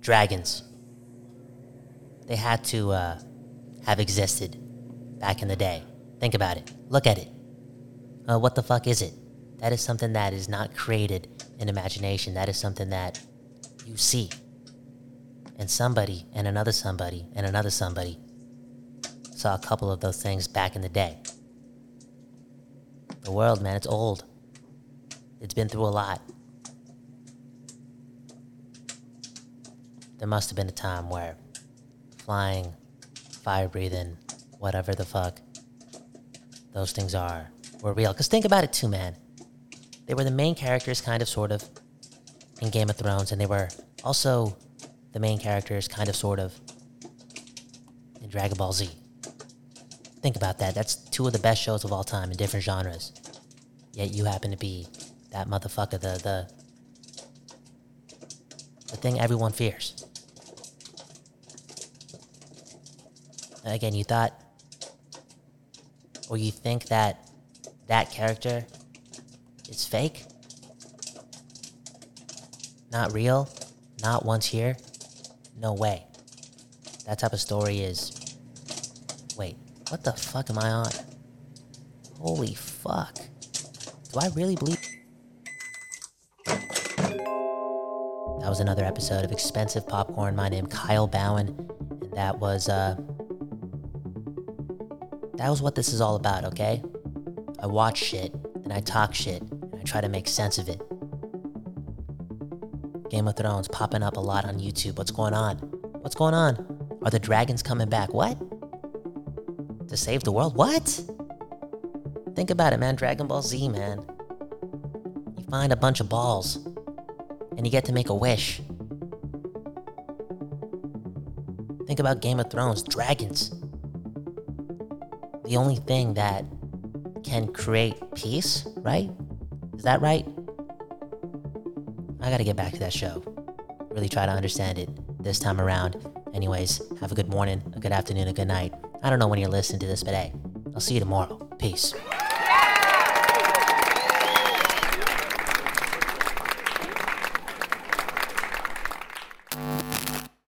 Dragons. They had to uh, have existed back in the day. Think about it. Look at it. Uh, what the fuck is it? That is something that is not created in imagination. That is something that you see. And somebody, and another somebody, and another somebody saw a couple of those things back in the day. The world, man, it's old. It's been through a lot. There must have been a time where flying, fire breathing, whatever the fuck those things are, were real. Because think about it too, man. They were the main characters, kind of, sort of, in Game of Thrones, and they were also the main characters, kind of, sort of, in Dragon Ball Z. Think about that. That's two of the best shows of all time in different genres. Yet you happen to be that motherfucker, the the the thing everyone fears. Again, you thought or you think that that character is fake? Not real? Not once here? No way. That type of story is. Wait, what the fuck am I on? Holy fuck. Do I really believe. That was another episode of Expensive Popcorn. My name Kyle Bowen, and that was uh that was what this is all about, okay? I watch shit, and I talk shit, and I try to make sense of it. Game of Thrones popping up a lot on YouTube. What's going on? What's going on? Are the dragons coming back? What? To save the world? What? Think about it, man. Dragon Ball Z, man. You find a bunch of balls, and you get to make a wish. Think about Game of Thrones, dragons the only thing that can create peace, right? Is that right? I gotta get back to that show. Really try to understand it this time around. Anyways, have a good morning, a good afternoon, a good night. I don't know when you're listening to this, but hey, I'll see you tomorrow. Peace.